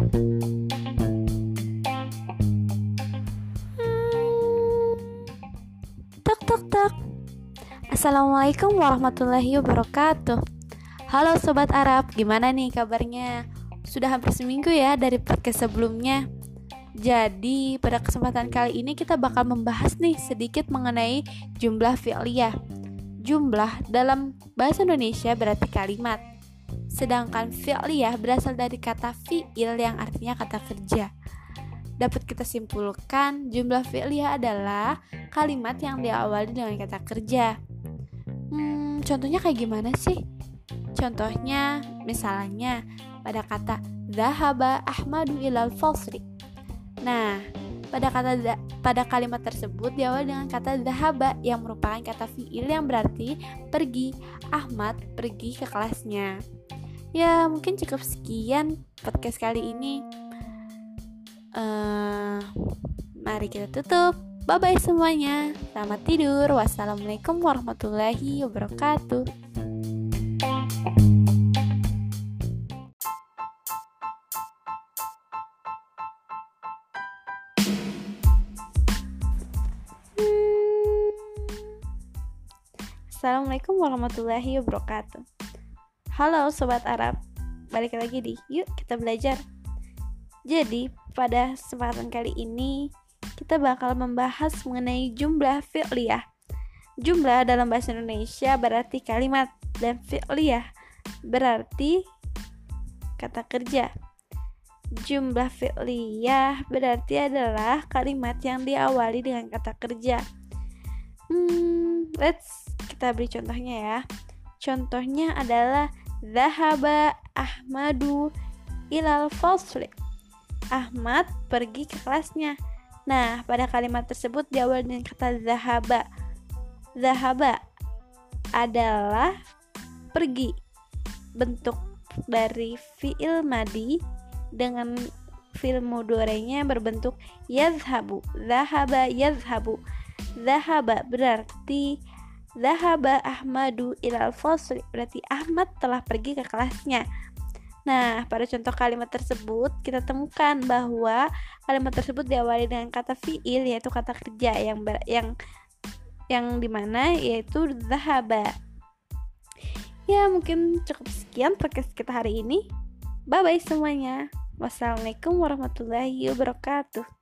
Tok tok tok. Assalamualaikum warahmatullahi wabarakatuh. Halo sobat Arab, gimana nih kabarnya? Sudah hampir seminggu ya dari podcast sebelumnya. Jadi, pada kesempatan kali ini kita bakal membahas nih sedikit mengenai jumlah fi'liyah. Jumlah dalam bahasa Indonesia berarti kalimat. Sedangkan fi'liyah berasal dari kata fi'il yang artinya kata kerja dapat kita simpulkan jumlah fi'liyah adalah kalimat yang diawali dengan kata kerja. Hmm, contohnya kayak gimana sih? Contohnya, misalnya pada kata Zahaba Ahmadu ilal fasri. Nah, pada kata pada kalimat tersebut diawali dengan kata zahaba yang merupakan kata fiil yang berarti pergi. Ahmad pergi ke kelasnya. Ya, mungkin cukup sekian podcast kali ini uh, mari kita tutup. Bye bye semuanya. Selamat tidur. Wassalamualaikum warahmatullahi wabarakatuh. Assalamualaikum warahmatullahi wabarakatuh. Halo sobat Arab, balik lagi di Yuk Kita Belajar. Jadi, pada kesempatan kali ini kita bakal membahas mengenai jumlah fi'liyah. Jumlah dalam bahasa Indonesia berarti kalimat dan fi'liyah berarti kata kerja. Jumlah fi'liyah berarti adalah kalimat yang diawali dengan kata kerja. Hmm, let's kita beri contohnya ya. Contohnya adalah Zahaba Ahmadu ilal fasli. Ahmad pergi ke kelasnya. Nah, pada kalimat tersebut diawali dengan kata zahaba. Zahaba adalah pergi. Bentuk dari fi'il madi dengan fi'il mudorenya berbentuk yazhabu. Zahaba yazhabu. Zahaba berarti Zahaba Ahmadu ilal fasli berarti Ahmad telah pergi ke kelasnya. Nah, pada contoh kalimat tersebut kita temukan bahwa kalimat tersebut diawali dengan kata fiil yaitu kata kerja yang ber, yang yang di mana yaitu zahaba. Ya, mungkin cukup sekian podcast kita hari ini. Bye bye semuanya. Wassalamualaikum warahmatullahi wabarakatuh.